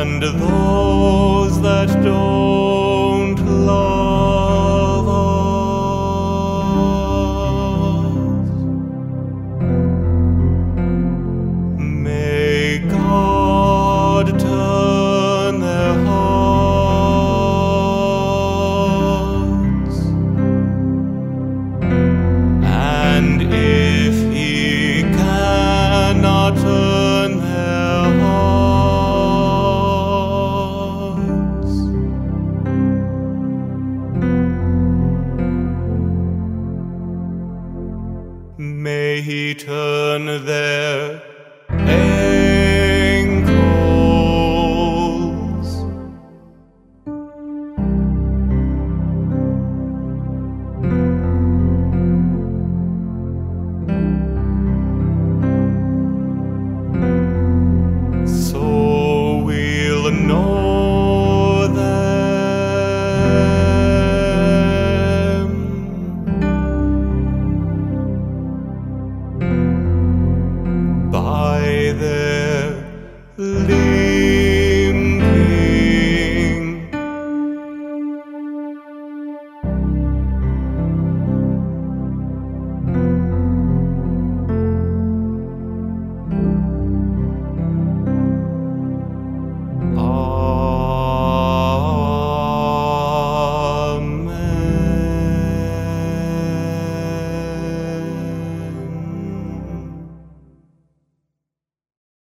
and those that don't He turn their there. Leave